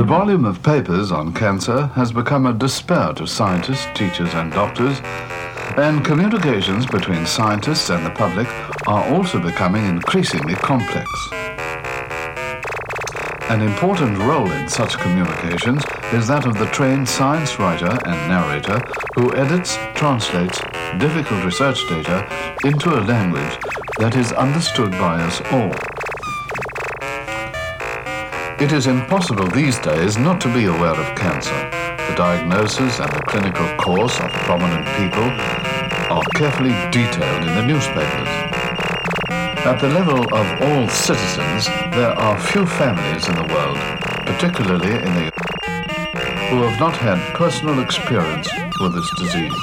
The volume of papers on cancer has become a despair to scientists, teachers and doctors, and communications between scientists and the public are also becoming increasingly complex. An important role in such communications is that of the trained science writer and narrator who edits, translates difficult research data into a language that is understood by us all. It is impossible these days not to be aware of cancer. The diagnosis and the clinical course of prominent people are carefully detailed in the newspapers. At the level of all citizens, there are few families in the world, particularly in the who have not had personal experience with this disease.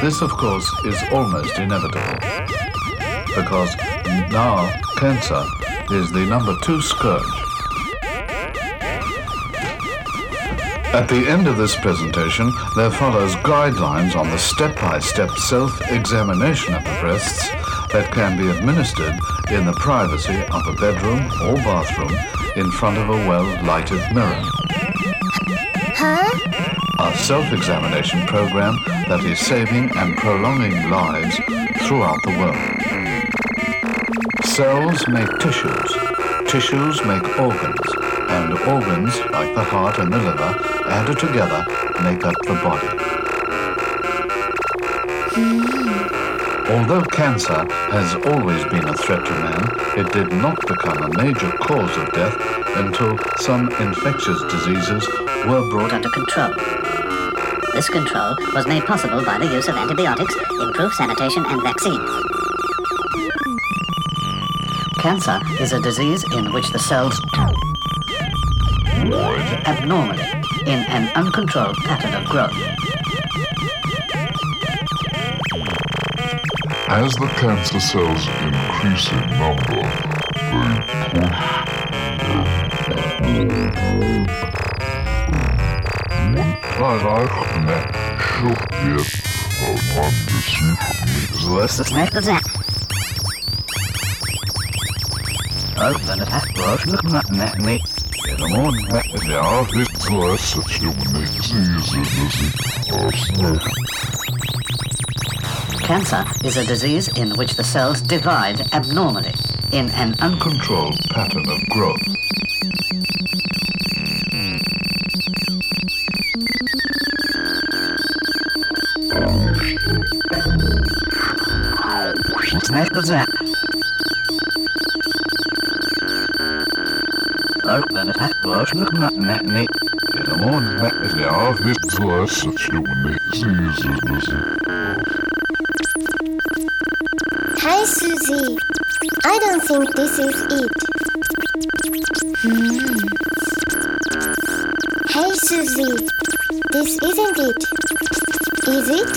This, of course, is almost inevitable, because now cancer is the number two scourge. At the end of this presentation, there follows guidelines on the step-by-step self-examination of the breasts that can be administered in the privacy of a bedroom or bathroom in front of a well-lighted mirror. Huh? A self-examination program that is saving and prolonging lives throughout the world. Cells make tissues, tissues make organs, and organs, like the heart and the liver, added together, make up the body. Although cancer has always been a threat to man, it did not become a major cause of death until some infectious diseases were brought under control. This control was made possible by the use of antibiotics, improved sanitation, and vaccines. Cancer is a disease in which the cells abnormally in an uncontrolled pattern of growth. As the cancer cells increase in number, they push. Erreichnet wird man besucht So ist nicht gesagt. Ook dan het echt waarschijnlijk maar net niet. Ramon, ja, dit was het jongen niet zien, Cancer is a disease in which the cells divide abnormally in an uncontrolled pattern of growth. Ja, dit was het jongen niet zien, Hi, Susie. I don't think this is it. Hmm. Hey, Susie. This isn't it. Is it?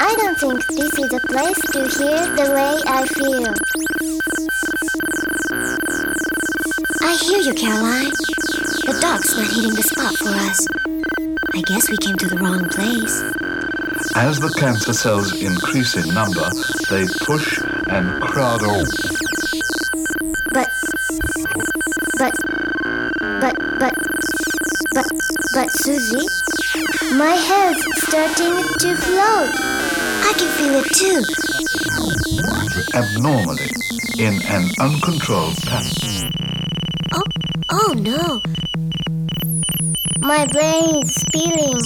I don't think this is a place to hear the way I feel. You, Caroline. The dog's not hitting the spot for us. I guess we came to the wrong place. As the cancer cells increase in number, they push and crowd over. But, but, but, but, but, but, Susie, my head's starting to float. I can feel it too. abnormally in an uncontrolled pattern. My brain is spilling.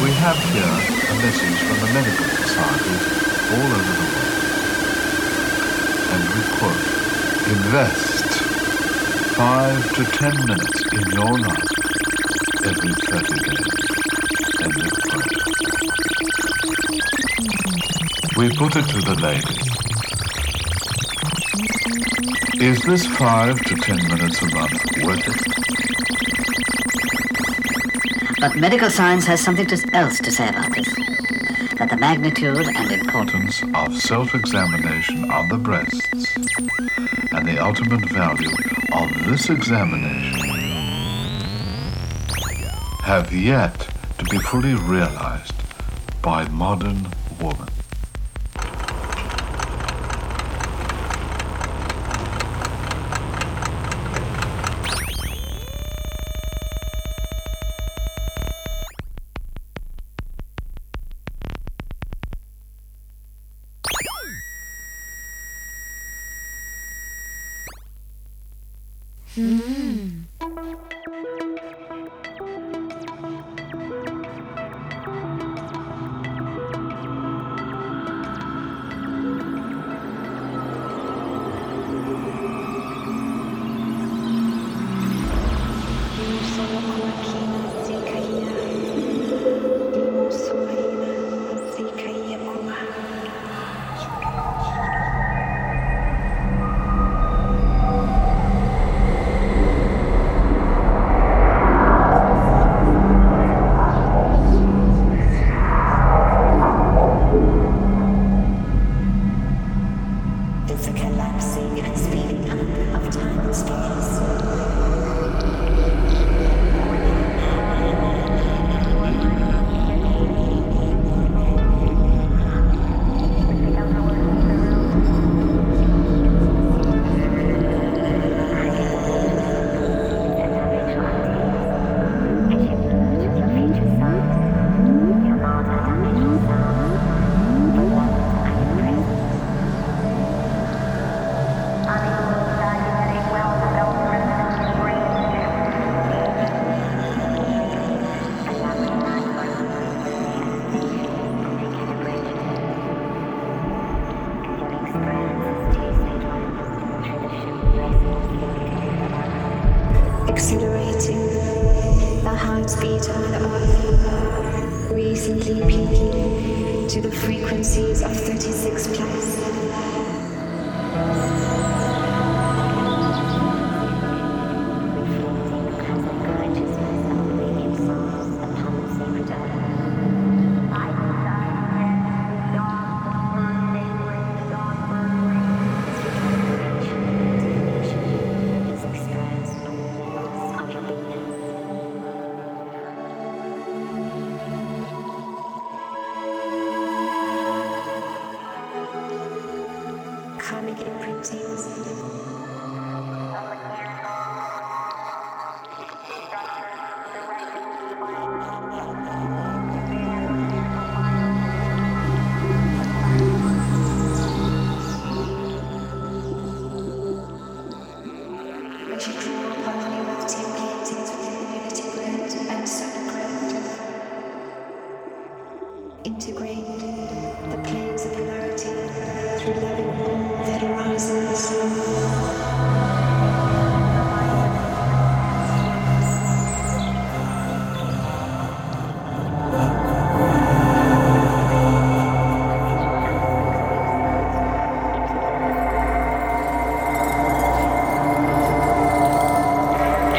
We have here a message from the medical societies all over the world. And we quote, invest five to ten minutes in your life every 30 days. End of quote. We put it to the ladies. Is this five to ten minutes a month worth it? But medical science has something else to say about this. That the magnitude and importance of self-examination of the breasts and the ultimate value of this examination have yet to be fully realized by modern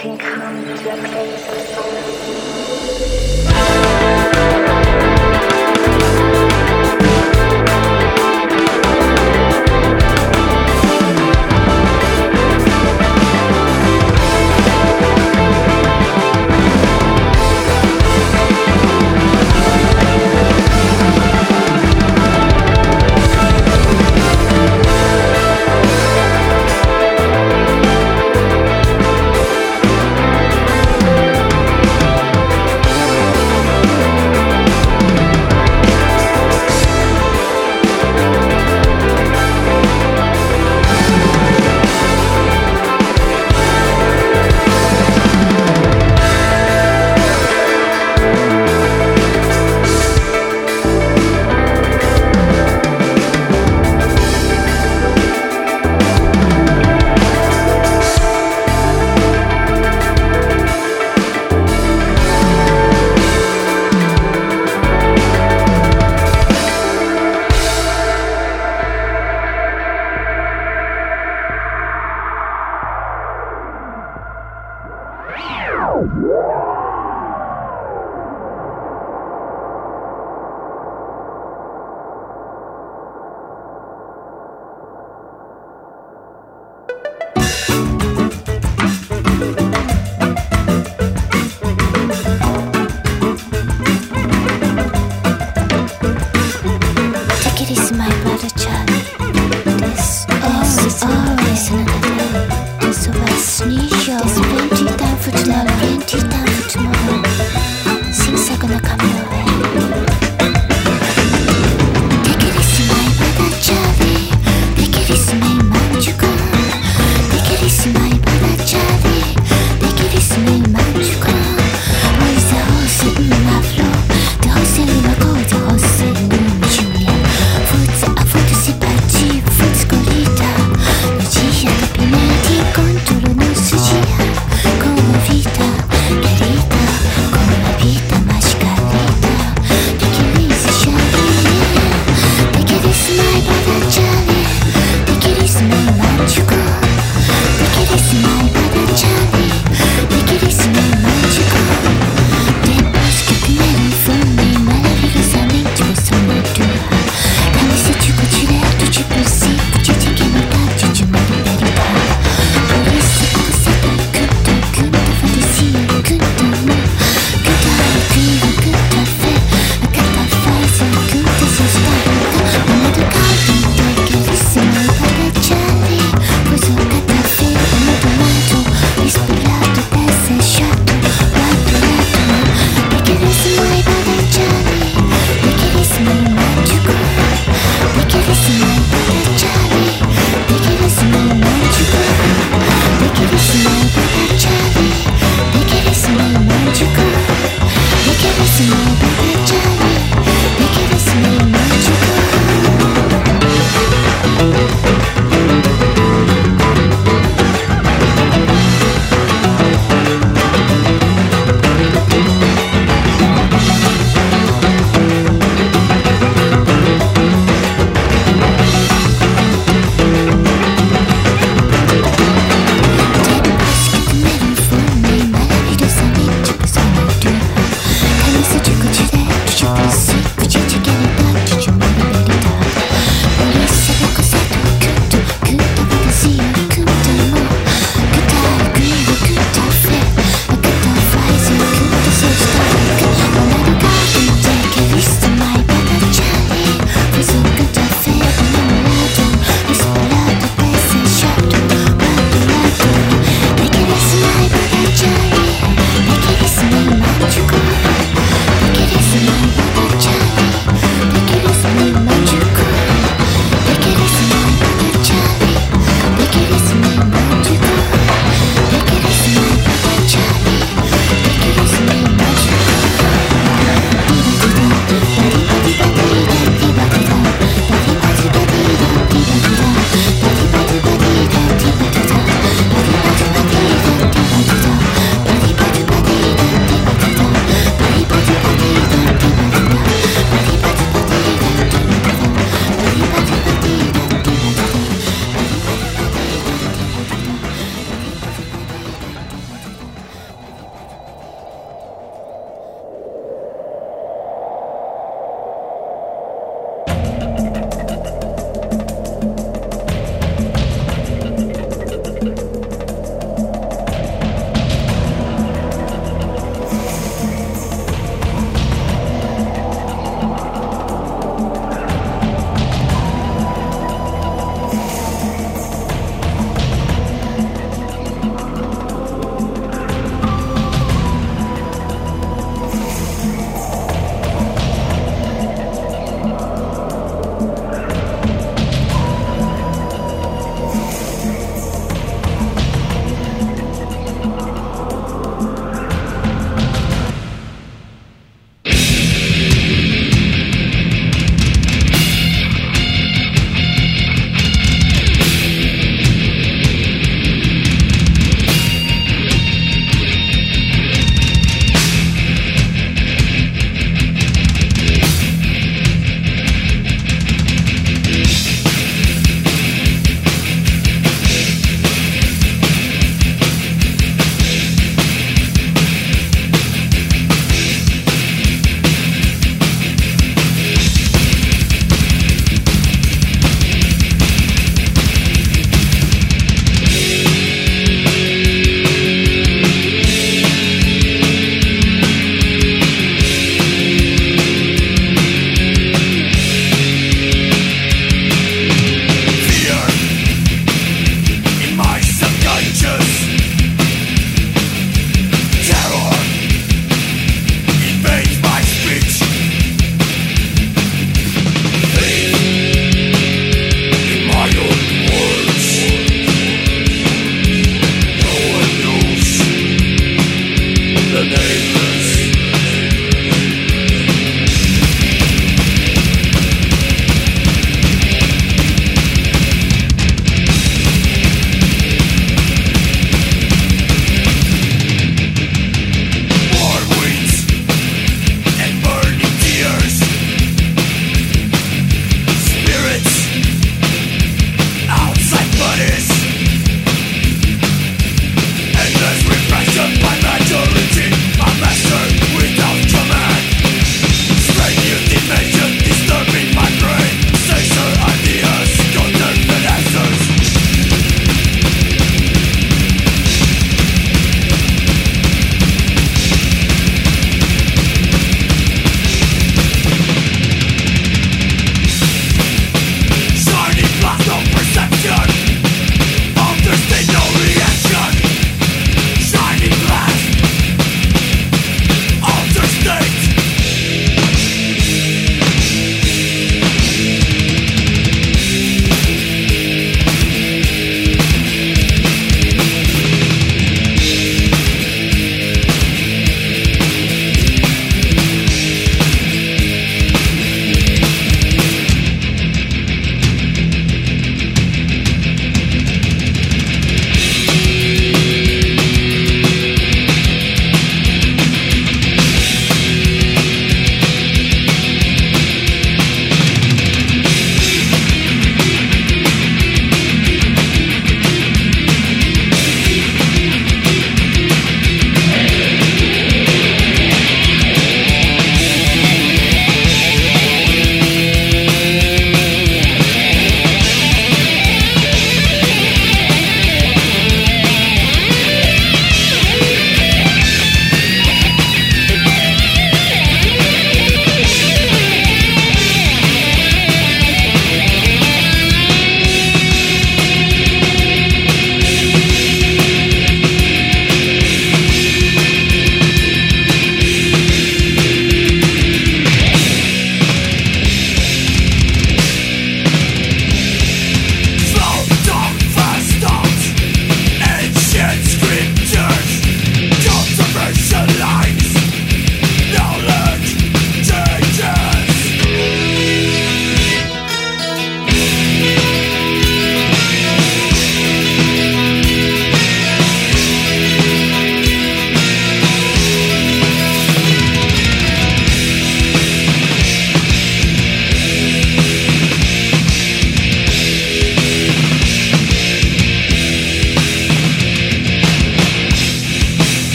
can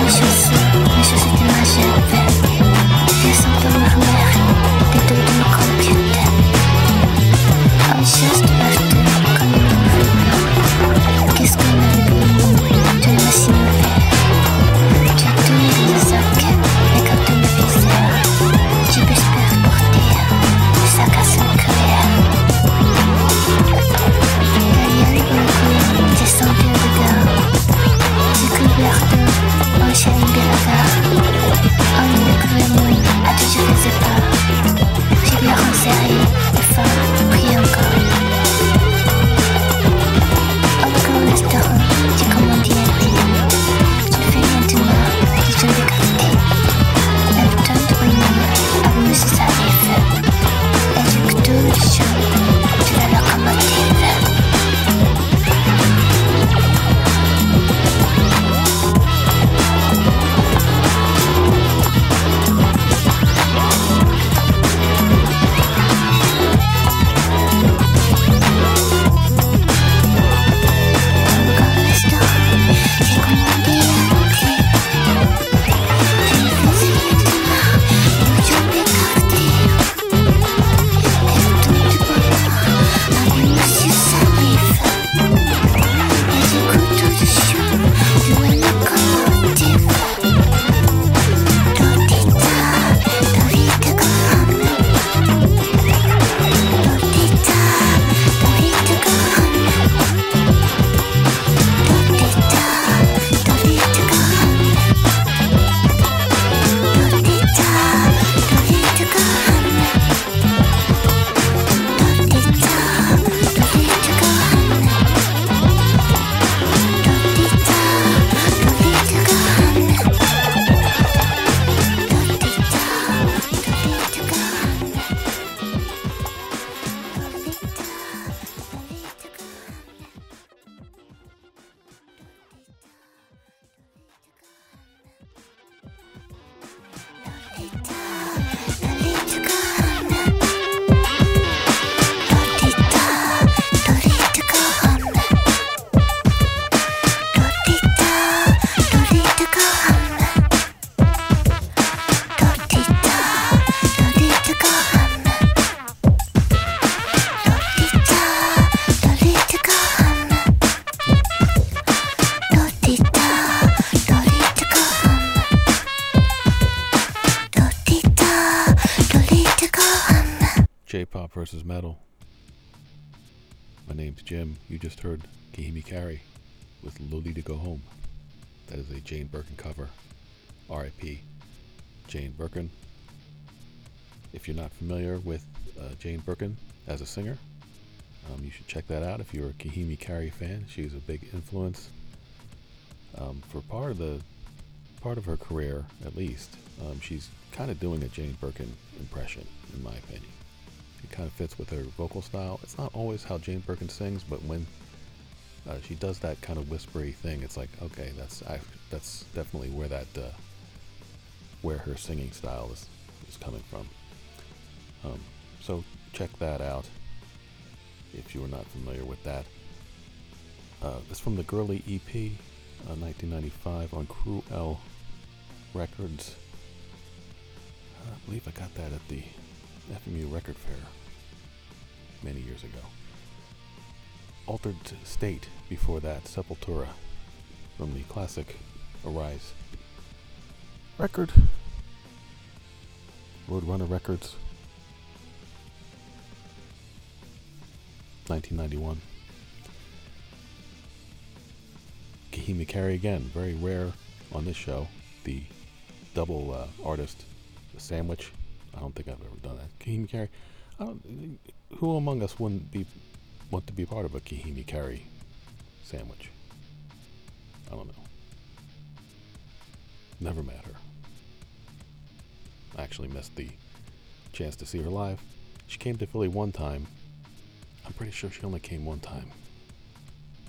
Anxious, anxious my myself woman. Jane Birkin cover. R.I.P. Jane Birkin. If you're not familiar with uh, Jane Birkin as a singer, um, you should check that out. If you're a Kahimi Karie fan, she's a big influence um, for part of the part of her career, at least. Um, she's kind of doing a Jane Birkin impression, in my opinion. Kind of fits with her vocal style. It's not always how Jane Birkin sings, but when uh, she does that kind of whispery thing. It's like, okay, that's I, that's definitely where that uh, where her singing style is is coming from. Um, so check that out if you are not familiar with that. Uh, it's from the Girly EP, 1995 uh, on Crue-L Records. I believe I got that at the FMU Record Fair many years ago. Altered State before that, Sepultura, from the classic Arise record, Roadrunner Records, 1991. Kahimi Karie again, very rare on this show. The double uh, artist sandwich. I don't think I've ever done that. Kahimi Karie. Who among us wouldn't be want to be part of a Kahimi Karie sandwich. I don't know. Never met her. I actually missed the chance to see her live. She came to Philly one time. I'm pretty sure she only came one time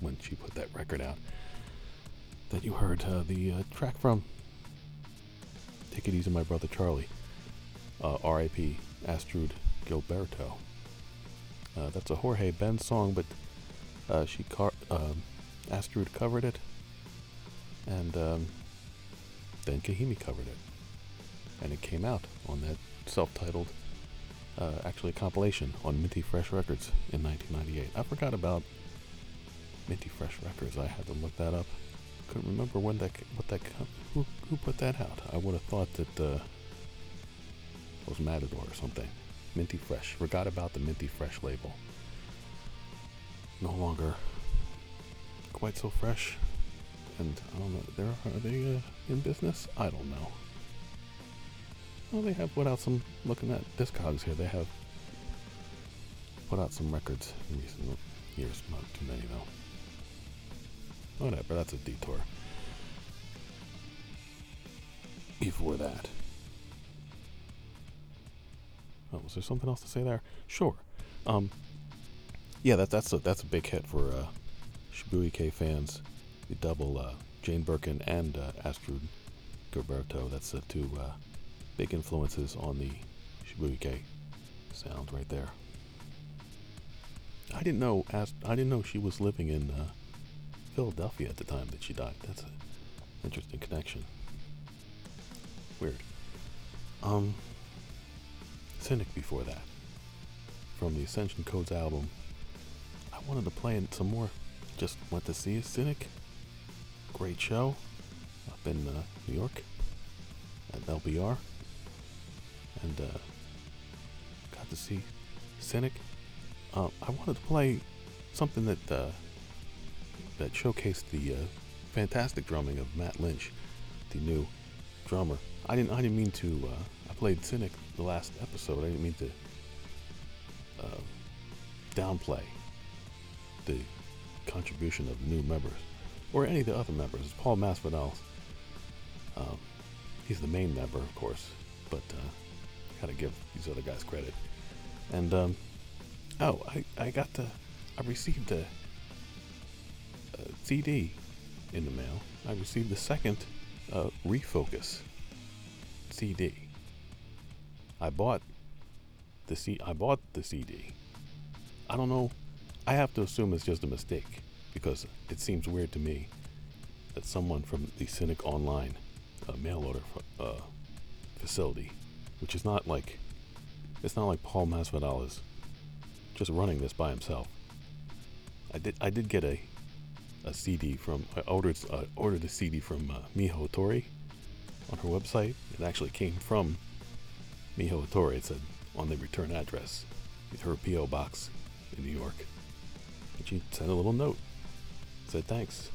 when she put that record out that you heard uh, the uh, track from. Take It Easy, My Brother Charlie. Uh, R.I.P. Astrud Gilberto. Uh, that's a Jorge Ben song, but uh, she car- uh, Astrud covered it, and um, then Kahimi covered it. And it came out on that self titled, uh, actually, a compilation on Minty Fresh Records in 1998. I forgot about Minty Fresh Records. I had to look that up. Couldn't remember when that, what that, who, who put that out. I would have thought that uh, was Matador or something. Minty Fresh. Forgot about the Minty Fresh label. No longer quite so fresh. And I don't know, they're, are they uh, in business? I don't know. Well, they have put out some, looking at Discogs here, they have put out some records in recent years. Not too many though. Whatever, that's a detour. Before that. Oh, was there something else to say there? Sure. Um, yeah, that, that's a that's a big hit for uh, Shibuya fans. The double uh, Jane Birkin and uh, Astrud Gilberto. That's the two uh, big influences on the Shibuya sound right there. I didn't know Ast- I didn't know she was living in uh, Philadelphia at the time that she died. That's an interesting connection. Weird. Um, Cynic before that. From the Ascension Codes album. I wanted to play some more. Just went to see a Cynic. Great show up in uh, New York at LPR. And uh, got to see Cynic. Uh, I wanted to play something that uh, that showcased the uh, fantastic drumming of Matt Lynch, the new drummer. I didn't I didn't mean to uh, I played Cynic the last episode. I didn't mean to uh, downplay the contribution of new members or any of the other members. Paul Masvidal. Um, he's the main member, of course, but uh, gotta give these other guys credit. And um, oh, I I got the I received a, a CD in the mail. I received the second uh, Refocus CD. I bought the C I bought the CD. I don't know. I have to assume it's just a mistake because it seems weird to me that someone from the Cynic Online uh, mail order uh, facility, which is not like it's not like Paul Masvidal is just running this by himself. I did I did get a a CD from I ordered uh, ordered a CD from uh, Miho Hatori on her website. It actually came from Miho it said on the return address, with her P.O. box in New York. And she sent a little note. Said, thanks,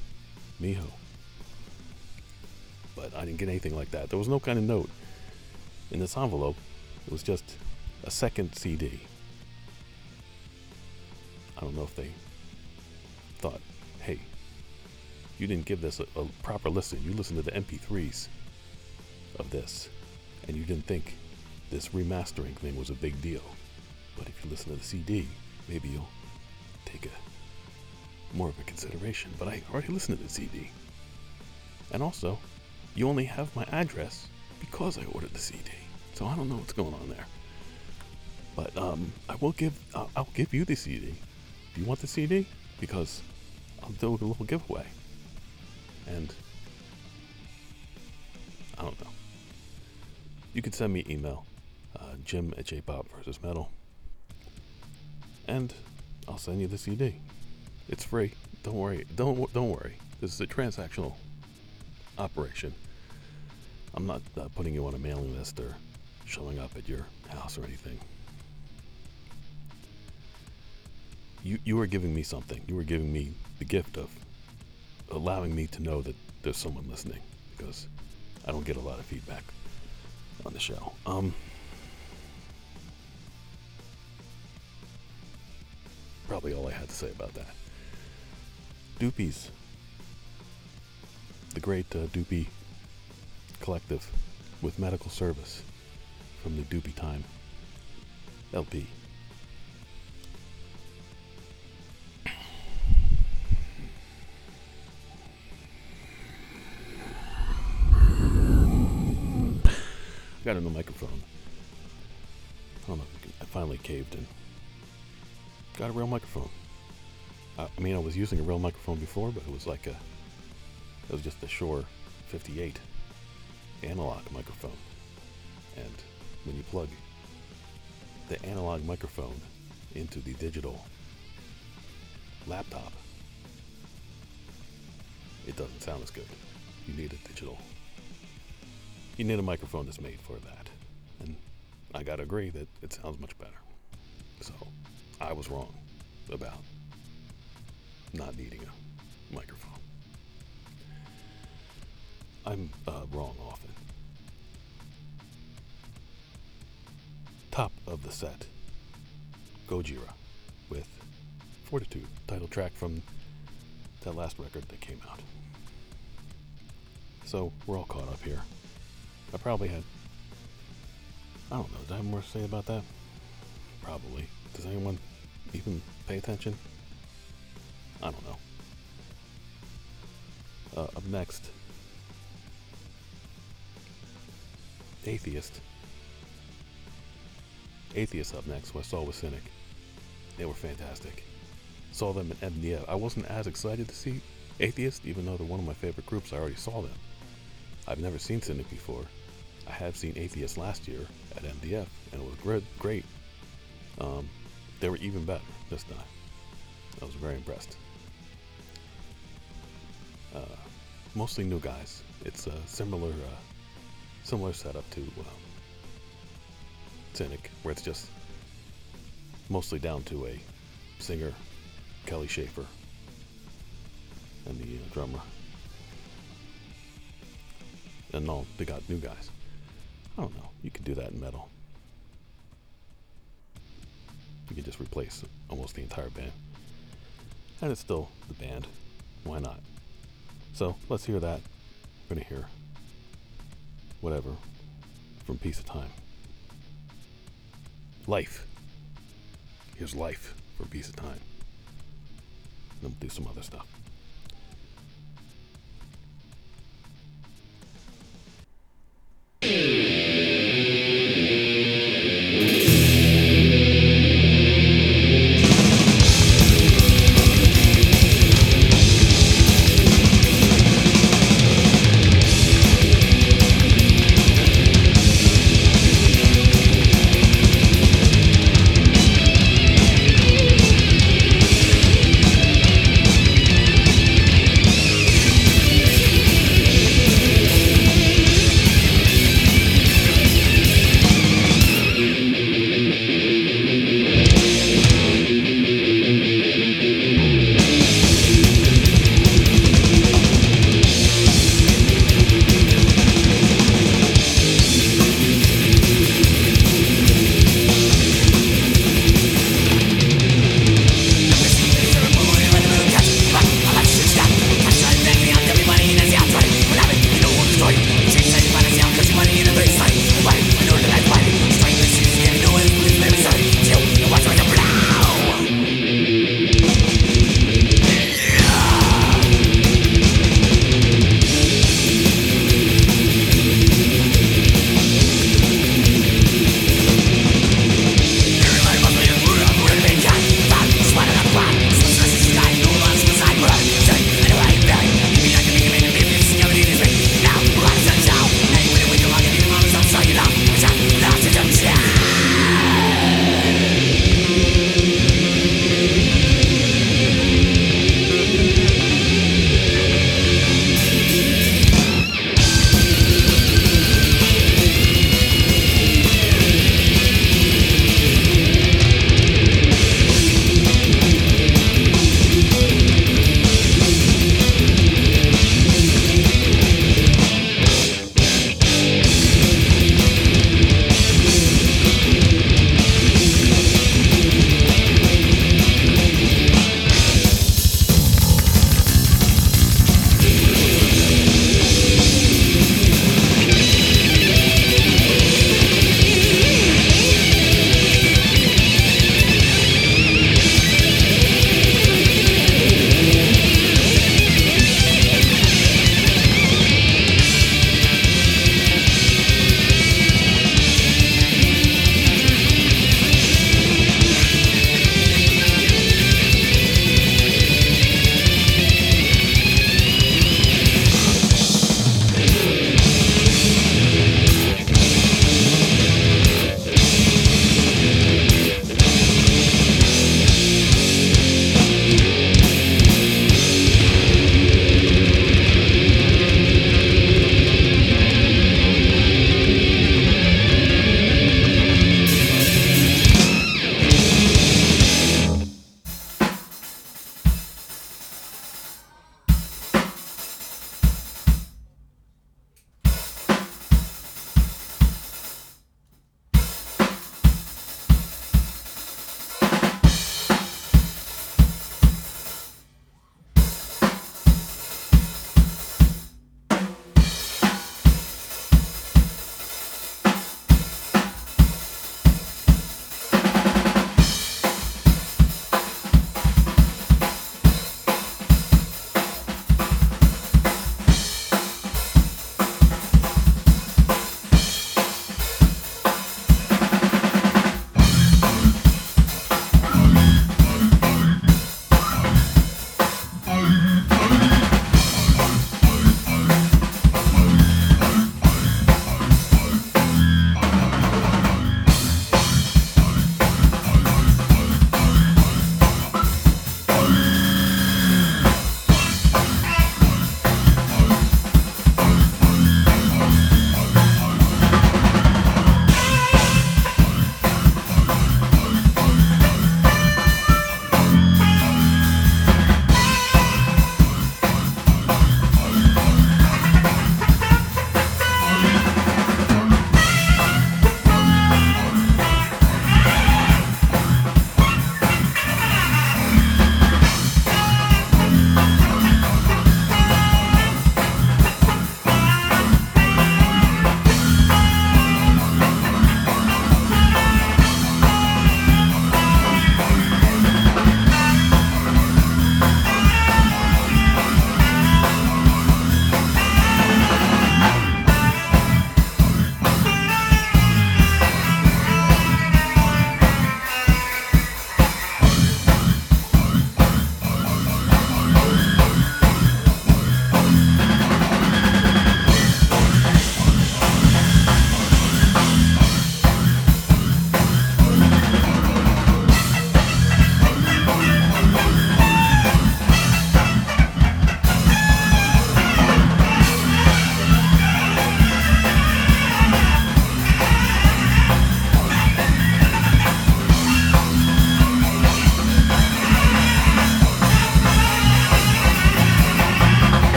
Miho. But I didn't get anything like that. There was no kind of note in this envelope. It was just a second CD. I don't know if they thought, hey, you didn't give this a, a proper listen. You listened to the MP3s of this, and you didn't think this remastering thing was a big deal. But if you listen to the CD, maybe you'll take a more of a consideration. But I already listened to the CD. And also, you only have my address because I ordered the CD. So I don't know what's going on there. But um, I will give I'll, I'll give you the CD. Do you want the CD? Because I'll do a little giveaway. And I don't know. You can send me email uh, Jim at J-Pop versus Metal. And I'll send you the CD. It's free. Don't worry. Don't don't worry. This is a transactional operation. I'm not uh, putting you on a mailing list or showing up at your house or anything. You you are giving me something. You are giving me the gift of allowing me to know that there's someone listening because I don't get a lot of feedback on the show. Um probably all I had to say about that. Doopees. The great uh, Doopee collective with medical service from the Doopee Time LP. I got a new microphone. I don't know. I finally caved in got a real microphone. I, mean, I was using a real microphone before, but it was like a, it was just the Shure 58. analog microphone. And when you plug the analog microphone into the digital laptop, it doesn't sound as good. You need a digital. You need a microphone that's made for that. And I gotta agree that it sounds much better. So I was wrong about not needing a microphone. I'm uh, wrong often. Top of the set Gojira with Fortitude, title track from that last record that came out. So we're all caught up here. I probably had. I don't know. Did I have more to say about that? Probably. Does anyone even pay attention? I don't know. Uh, up next, Atheist. Atheist up next, who I saw with Cynic. They were fantastic. Saw them in MDF. I wasn't as excited to see Atheist, even though they're one of my favorite groups. I already saw them. I've never seen Cynic before. I had seen Atheist last year at MDF, and it was great. Um, they were even better this time. I was very impressed. Uh, mostly new guys. It's a similar, uh, similar setup to um, Cynic, where it's just mostly down to a singer, Kelly Shaefer, and the uh, drummer. And no, they got new guys. I don't know. You could do that in metal. You could just replace almost the entire band. And it's still the band. Why not? So let's hear that. We're going to hear whatever from Piece of Time. Life. Here's Life from Piece of Time. Then we'll do some other stuff.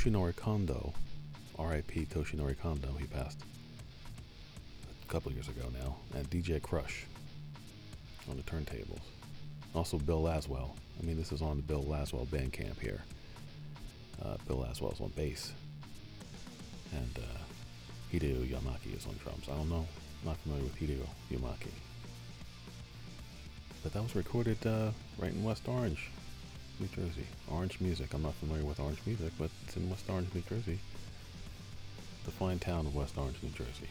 Toshinori Kondo, R.I.P. Toshinori Kondo. He passed a couple years ago now, and DJ Krush on the turntables. Also Bill Laswell. I mean, this is on the Bill Laswell Bandcamp here. Uh, Bill Laswell's on bass, and uh, Hideo Yamaki is on drums. I don't know, not familiar with Hideo Yamaki, but that was recorded uh, right in West Orange, New Jersey. Orange Music. I'm not familiar with Orange Music, but it's in West Orange, New Jersey. The fine town of West Orange, New Jersey.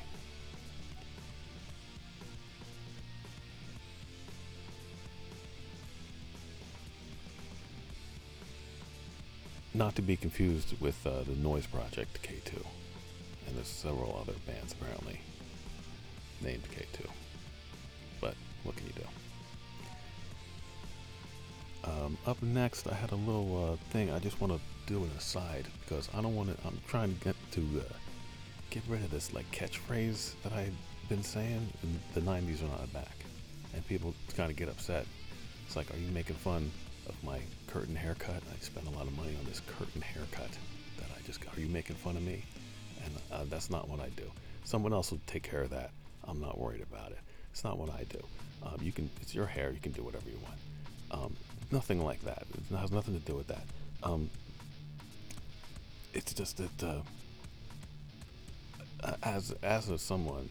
Not to be confused with uh, the Noise Project K2. And there's several other bands apparently named K2. But what can you do? Um, up next, I had a little uh, thing. I just want to do an aside because I don't want to. I'm trying to get to uh, get rid of this like catchphrase that I've been saying. The '90s are not back, and people kind of get upset. It's like, are you making fun of my curtain haircut? I spent a lot of money on this curtain haircut that I just. Are you making fun of me? And uh, that's not what I do. Someone else will take care of that. I'm not worried about it. It's not what I do. Um, you can. It's your hair. You can do whatever you want. Um, nothing like that. It has nothing to do with that. Um, it's just that uh, as as a someone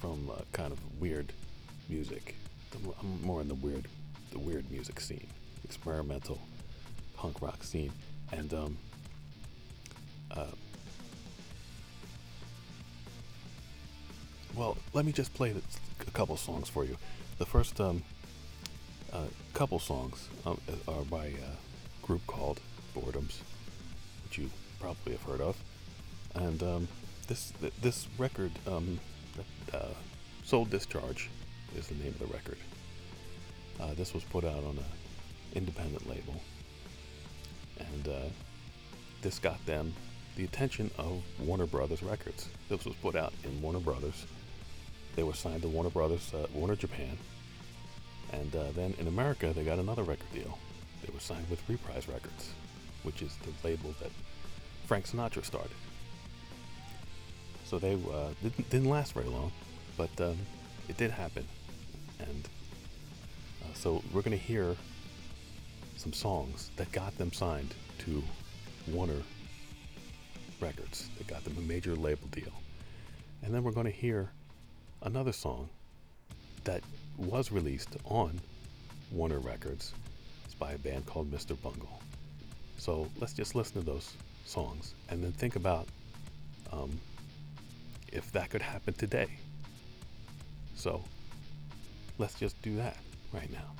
from uh, kind of weird music, I'm more in the weird the weird music scene, experimental punk rock scene, and um, uh, well, let me just play a couple songs for you. The first um, a couple songs um, are by a group called Boredoms, which you probably have heard of. And um, this this record, um, uh, Soul Discharge, is the name of the record. Uh, this was put out on an independent label, and uh, this got them the attention of Warner Brothers Records. This was put out in Warner Brothers. They were signed to Warner Brothers, uh, Warner Japan, and uh, then in America, they got another record deal. They were signed with Reprise Records, which is the label that Frank Sinatra started. So they uh, didn't, didn't last very long, but um, it did happen. And uh, so we're going to hear some songs that got them signed to Warner Records. that got them a major label deal. And then we're going to hear another song that was released on Warner Records. It's by a band called Mr. Bungle. So let's just listen to those songs and then think about um, if that could happen today. So let's just do that right now.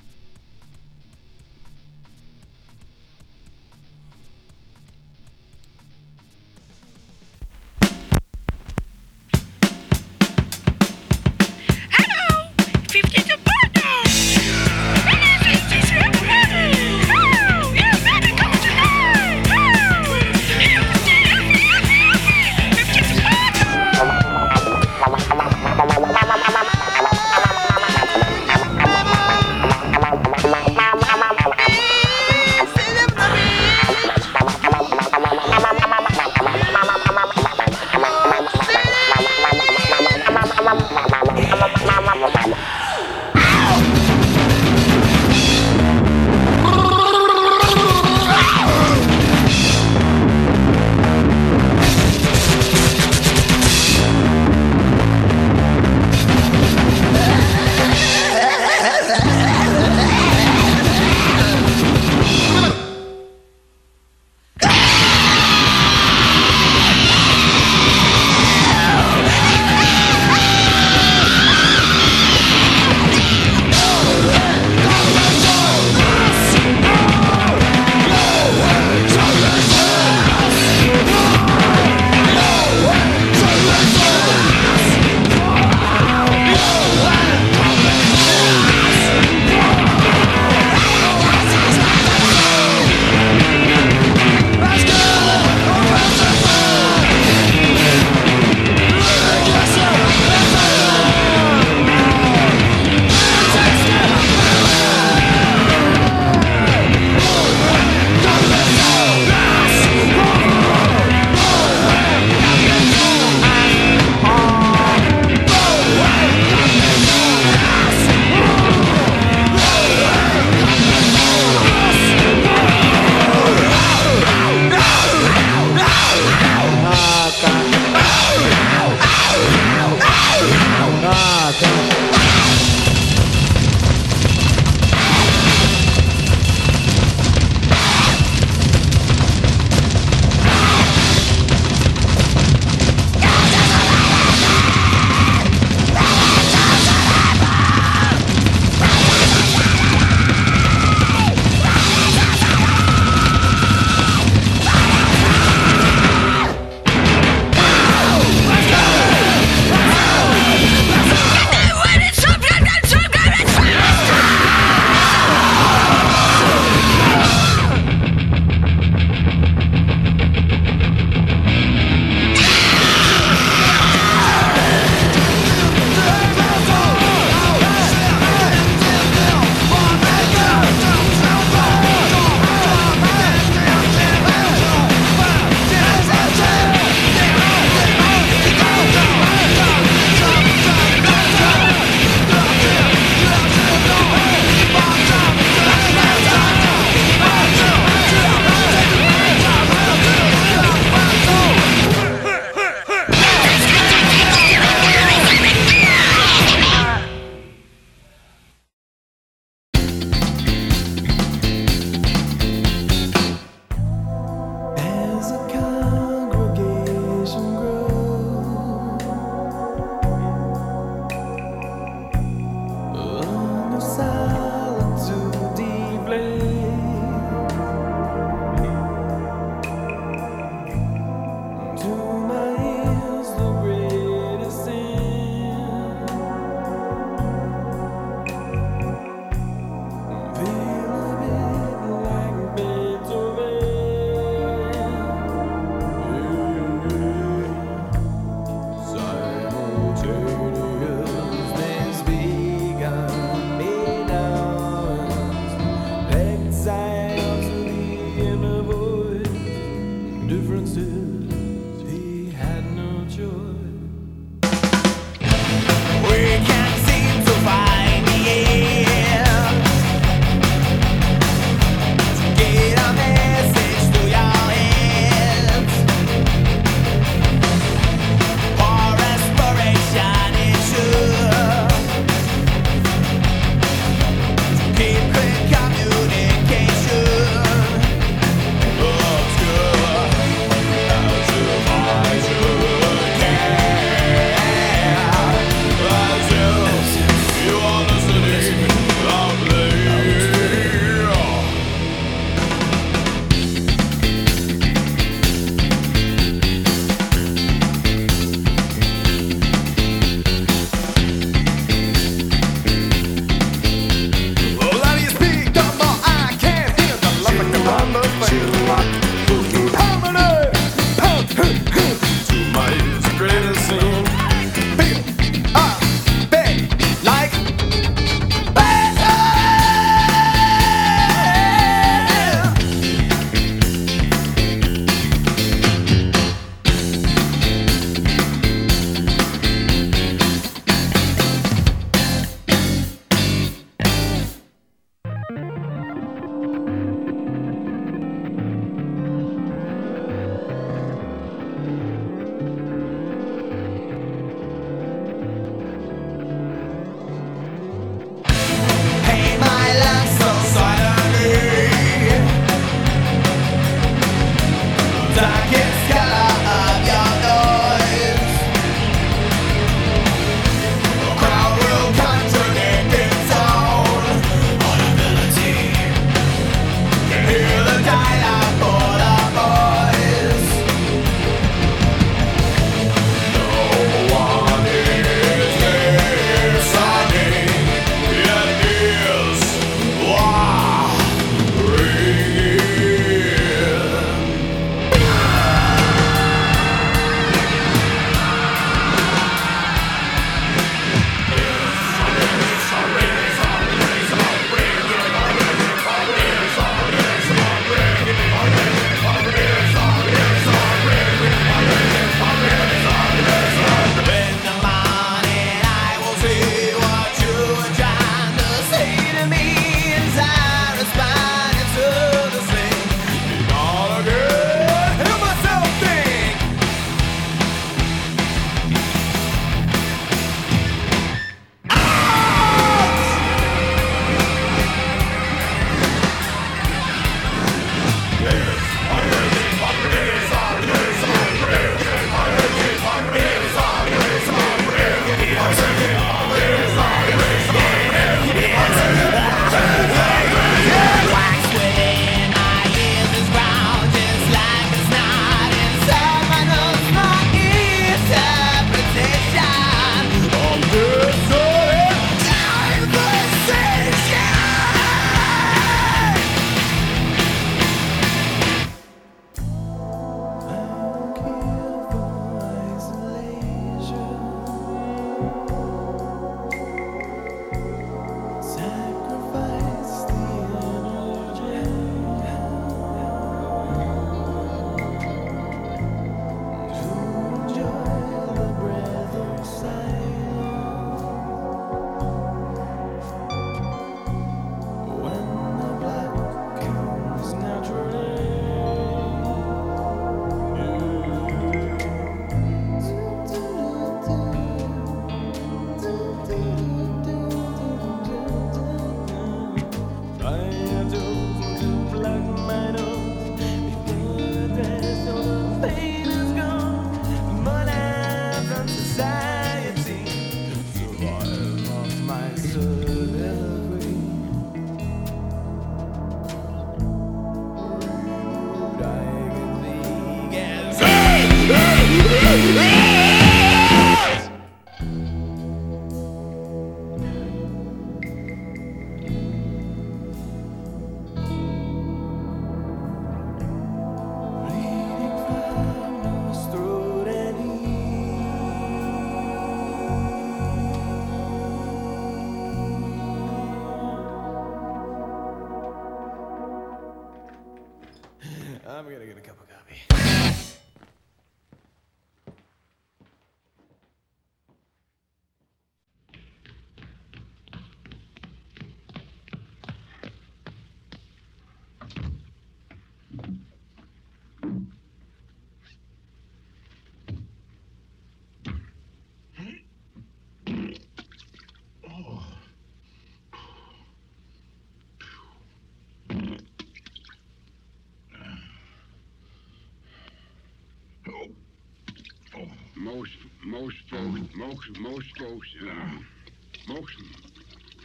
Most folks most most folks uh, most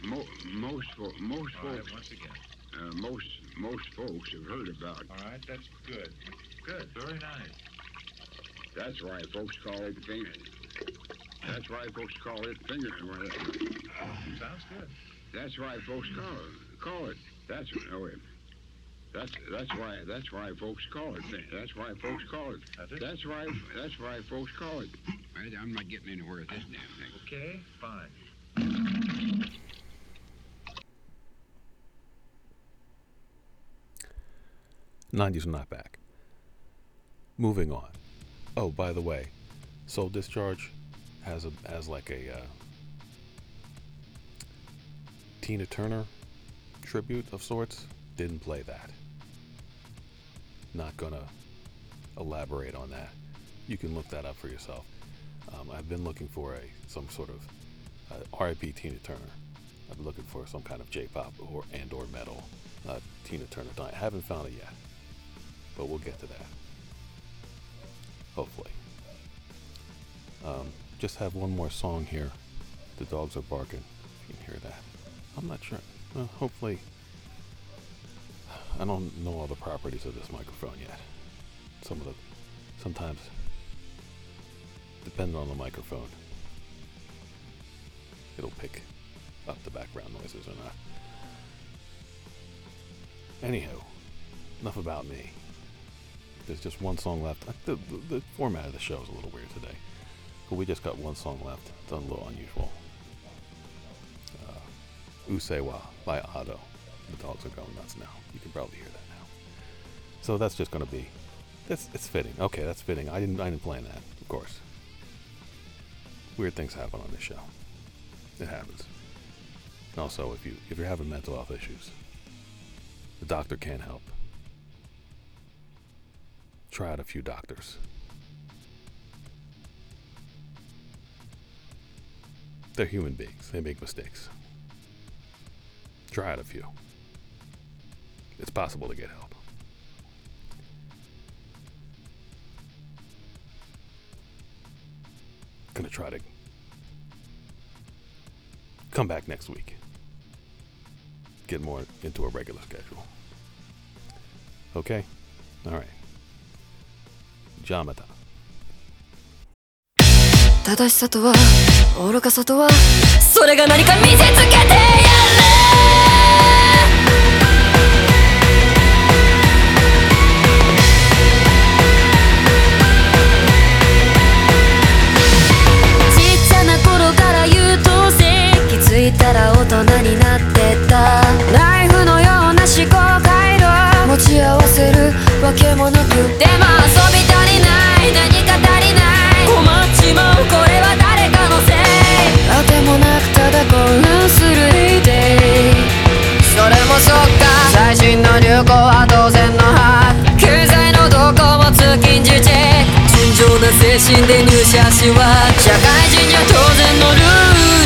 mo, most fo- most All right, folks once again. uh, most most folks have heard about. All right, that's good. Good, very nice. That's why folks call it finger. That's why folks call it finger. Sounds good. That's why folks call it call it. That's oh wait. That's that's why that's why folks call it. That's why folks call it. That's it? That's why that's why folks call it. I, I'm not getting anywhere with this damn thing. Okay, fine. 90s are not back. Moving on. Oh, by the way, Soul Discharge has a has like a uh, Tina Turner tribute of sorts. Didn't play that. Not gonna elaborate on that. You can look that up for yourself. Um, I've been looking for a some sort of uh, R.I.P. Tina Turner. I've been looking for some kind of J-pop or and or metal uh, Tina Turner. I haven't found it yet but we'll get to that. Hopefully. Um, just have one more song here. The dogs are barking. You can hear that. I'm not sure. Well, hopefully. I don't know all the properties of this microphone yet. Some of the. Sometimes. Depending on the microphone, it'll pick up the background noises or not. Anywho, enough about me. There's just one song left. Uh, The, the, the format of the show is a little weird today. But we just got one song left. It's a little unusual. Uh, Usseewa by Ado. The dogs are going nuts now. You can probably hear that now. So that's just going to be. That's it's fitting. Okay, that's fitting. I didn't I didn't plan that, of course. Weird things happen on this show. It happens. Also, if you if you're having mental health issues, the doctor can't help try out a few doctors. They're human beings. They make mistakes. Try out a few. It's possible to get help. Gonna try to come back next week. Get more into a regular schedule. Okay? All right. じゃあまた。正しさとは愚かさとはそれが何か見せつけてやれ たら大人になってた。ナイフのような思考回路。持ち合わせるわけもなく。でも遊び足りない。何か足りない。困っちまう。これは誰かのせい。あてもなくただ興奮する Day それもそっか。最新の流行は当然の派経済の動向も通勤時チェック。純情な精神で入社しは。社会人には当然のルール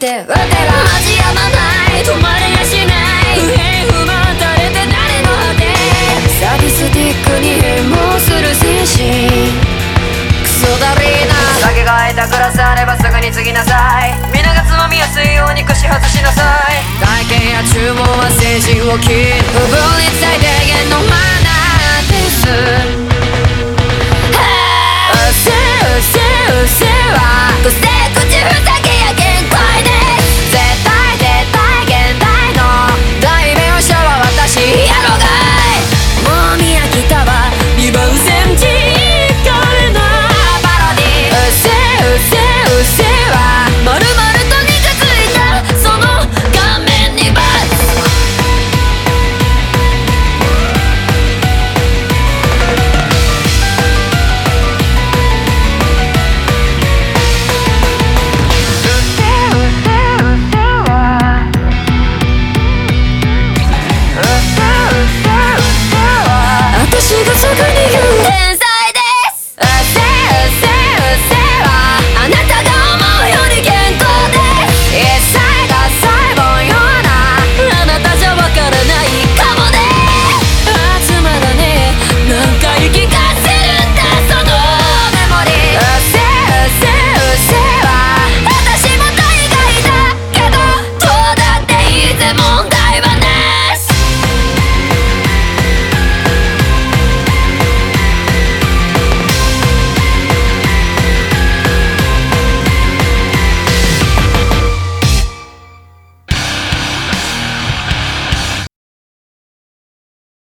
てわてがやまない止まれやしない。不平不満垂れて誰の果て。サディスティックに変貌する精神。クソだりーな。酒が空いたグラスあればすぐに継ぎなさい。皆がつまみやすいように串外しなさい。体験や注文は精神を切る。不分率最低限のマナーです。うっせえうっせえうっせえは個性口ふざけ